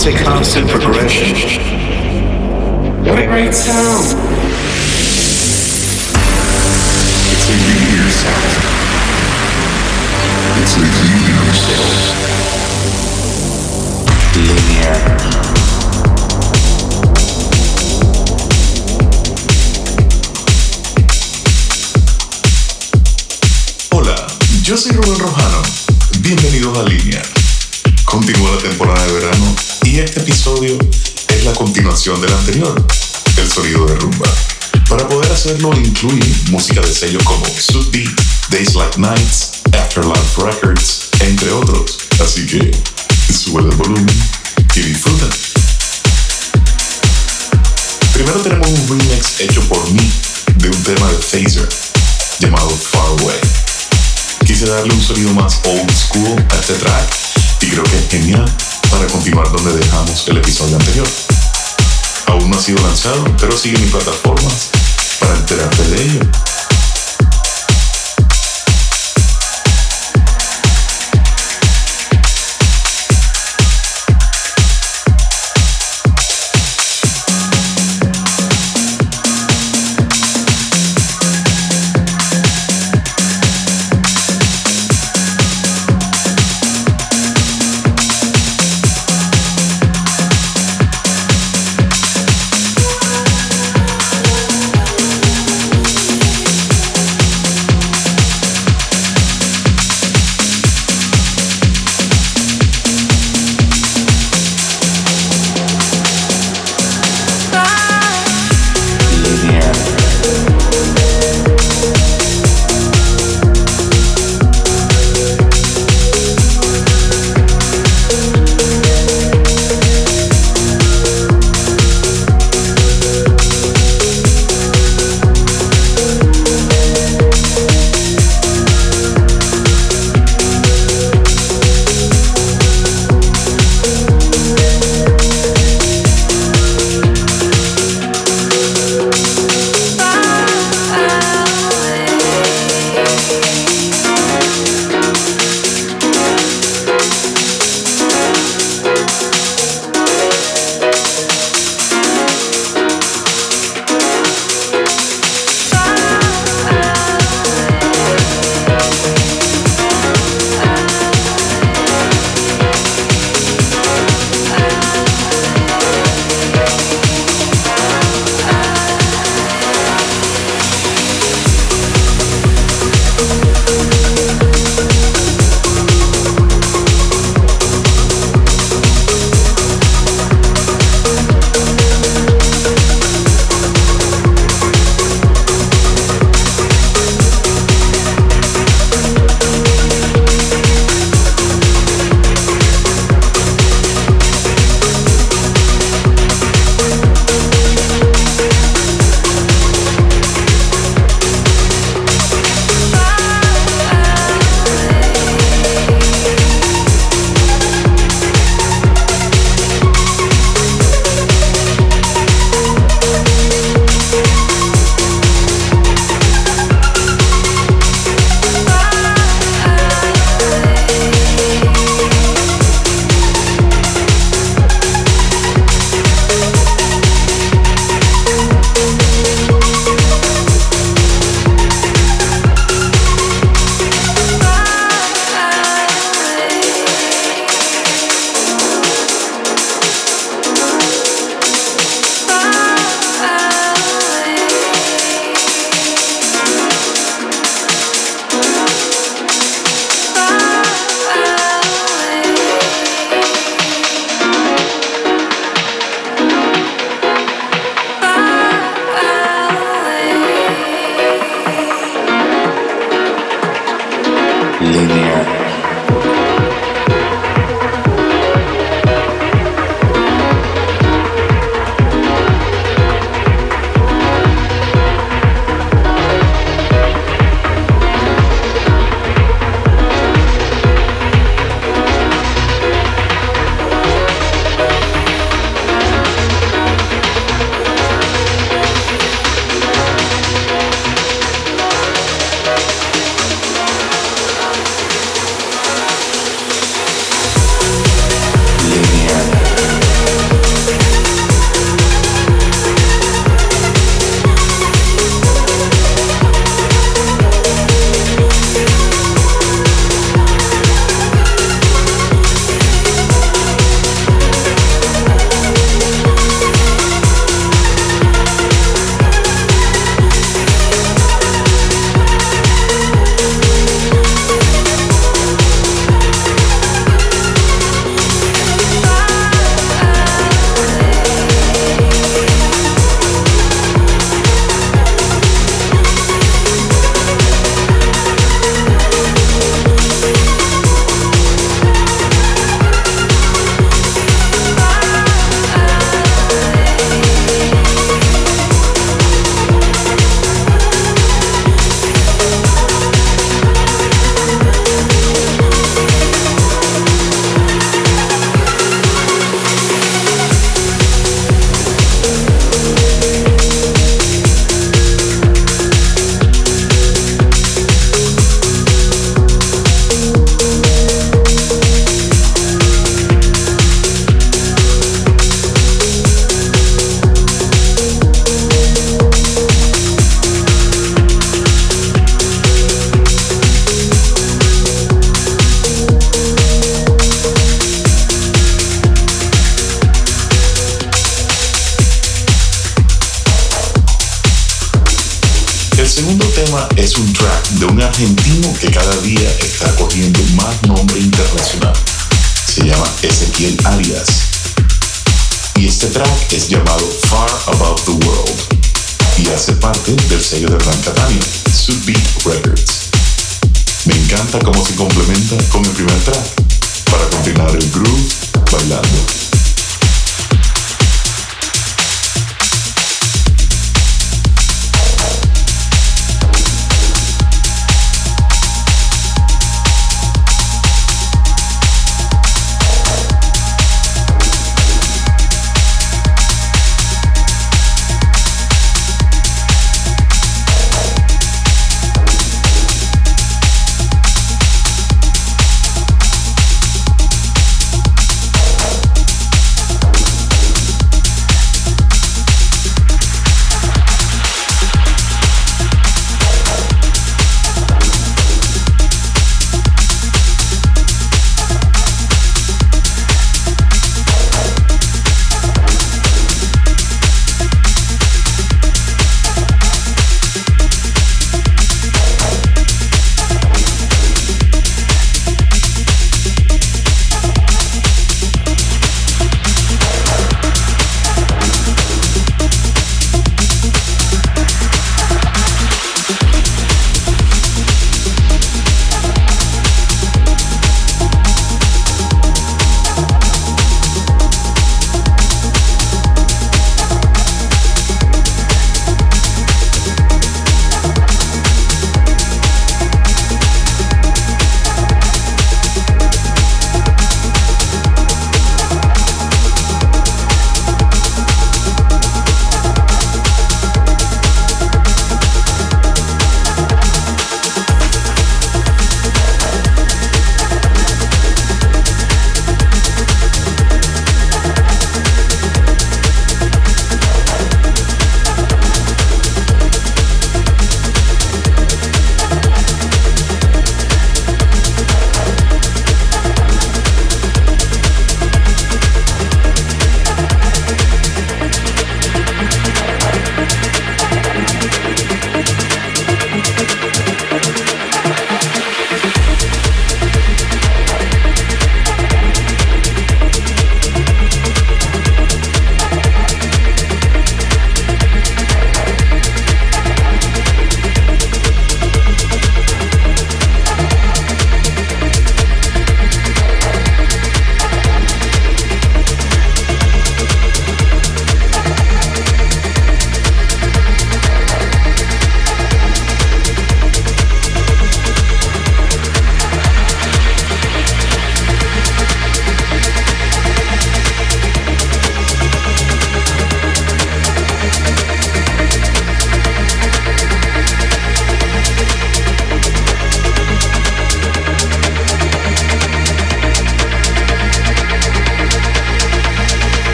It's a constant progression. What a great sound! It's a linear sound. It's a linear sound. Linear. Hola, yo soy Rubén Rojano. Anterior, el sonido de rumba. Para poder hacerlo incluye música de sellos como Sub Days Like Nights, Afterlife Records, entre otros. Así que sube el volumen y disfruta. Primero tenemos un remix hecho por mí de un tema de Phaser llamado Far Away. Quise darle un sonido más old school a este track y creo que es genial para continuar donde dejamos el episodio anterior. No ha sido lanzado, pero sigue mis plataformas para enterarte de ello. Sello de Subbeat Records. Me encanta cómo se complementa con el primer track para continuar el groove bailando.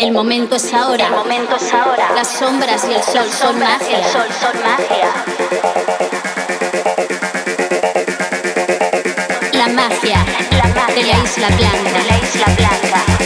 El momento es ahora. El momento es ahora. Las sombras y el sol son magia. El sol son magia. La magia, la magia de la isla blanca, de la isla blanca.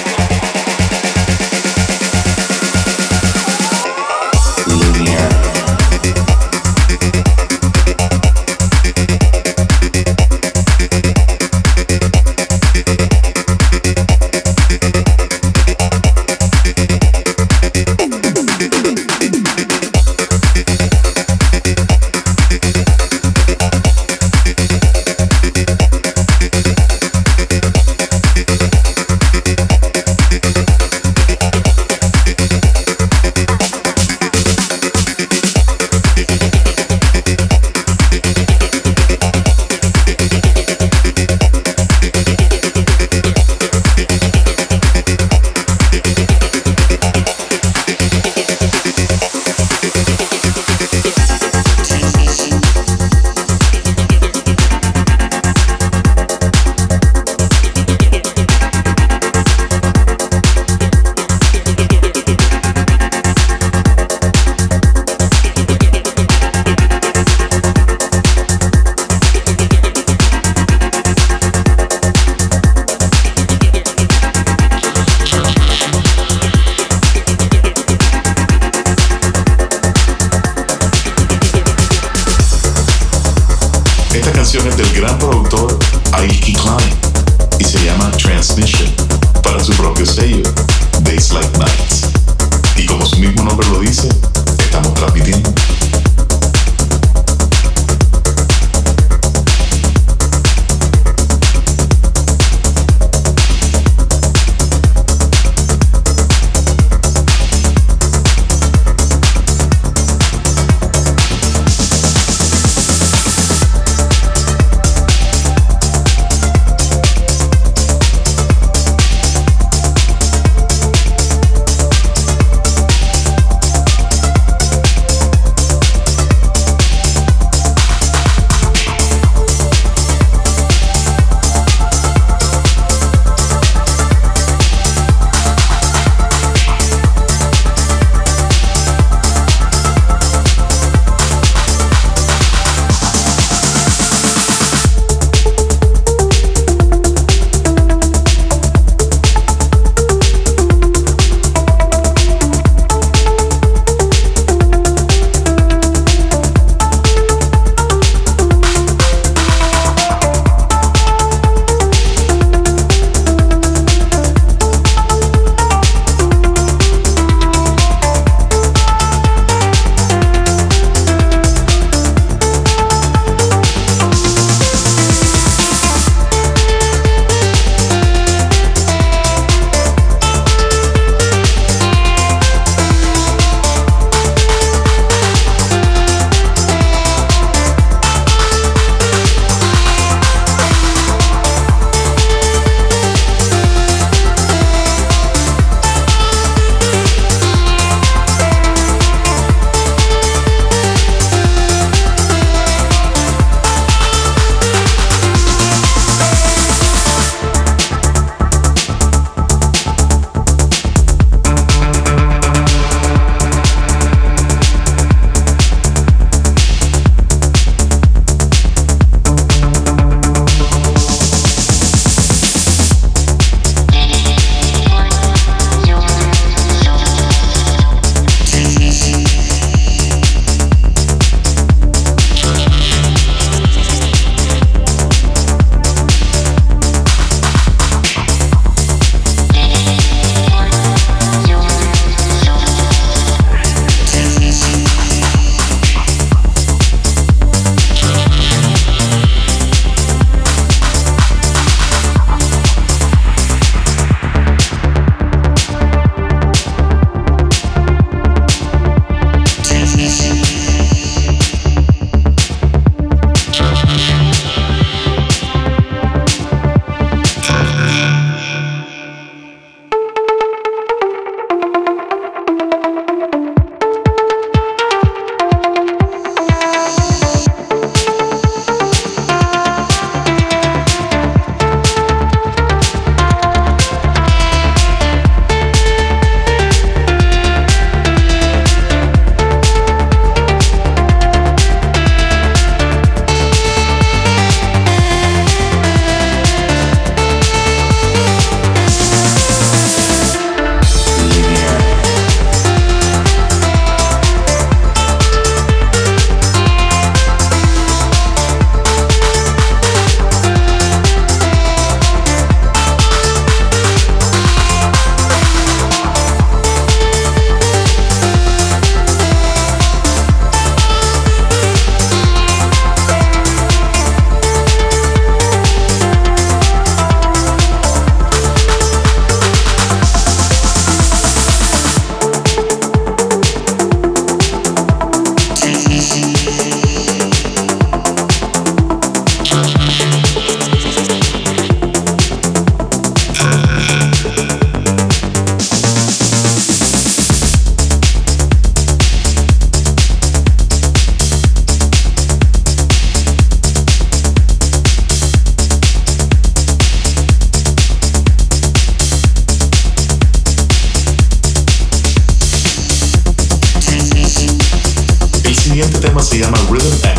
Siguiente tema se llama Rhythm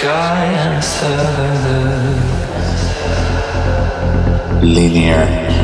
sky and linear.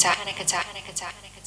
Hanukkah, Hanukkah, Hanukkah, Hanukkah.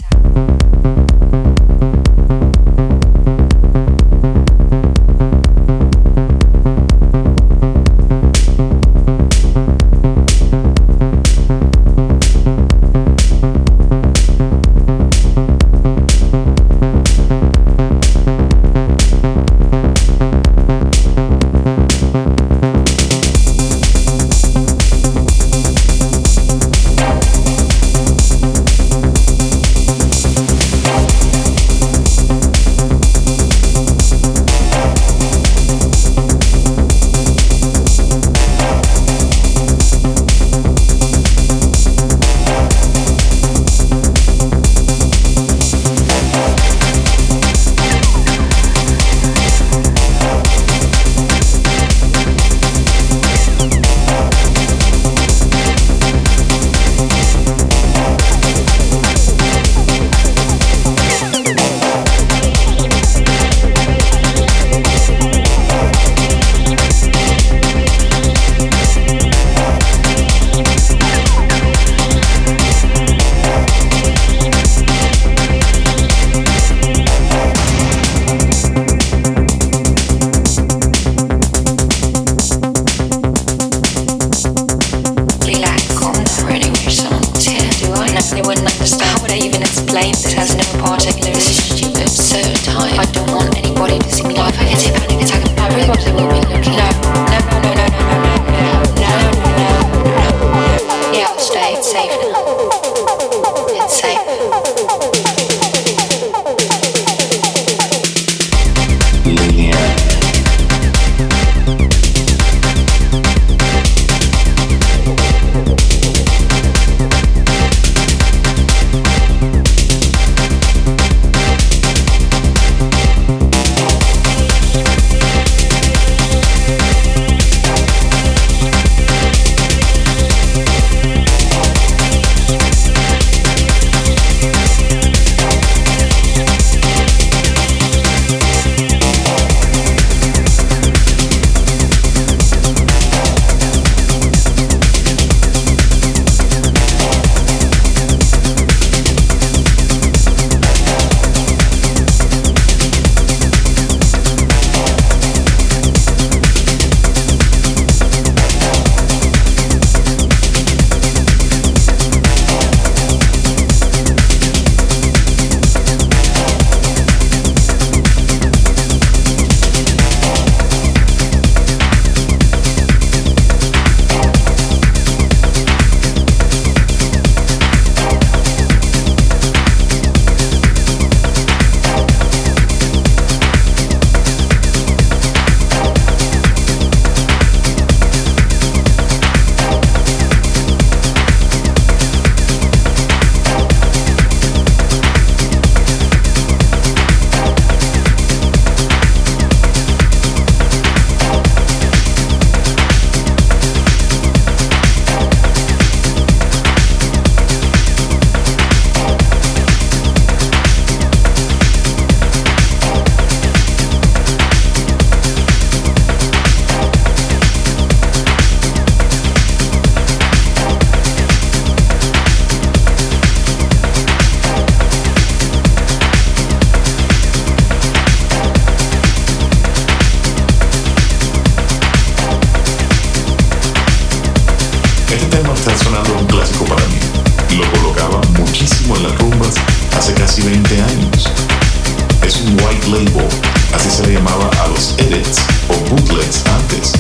Label, así se le llamaba a los edits o bootlegs antes.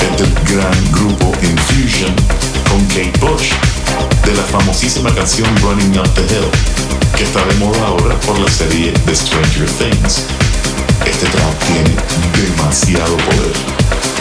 Es del gran grupo Infusion con Kate Bush, de la famosísima canción Running Up the Hill, que está de moda ahora por la serie The Stranger Things. Este track tiene demasiado poder.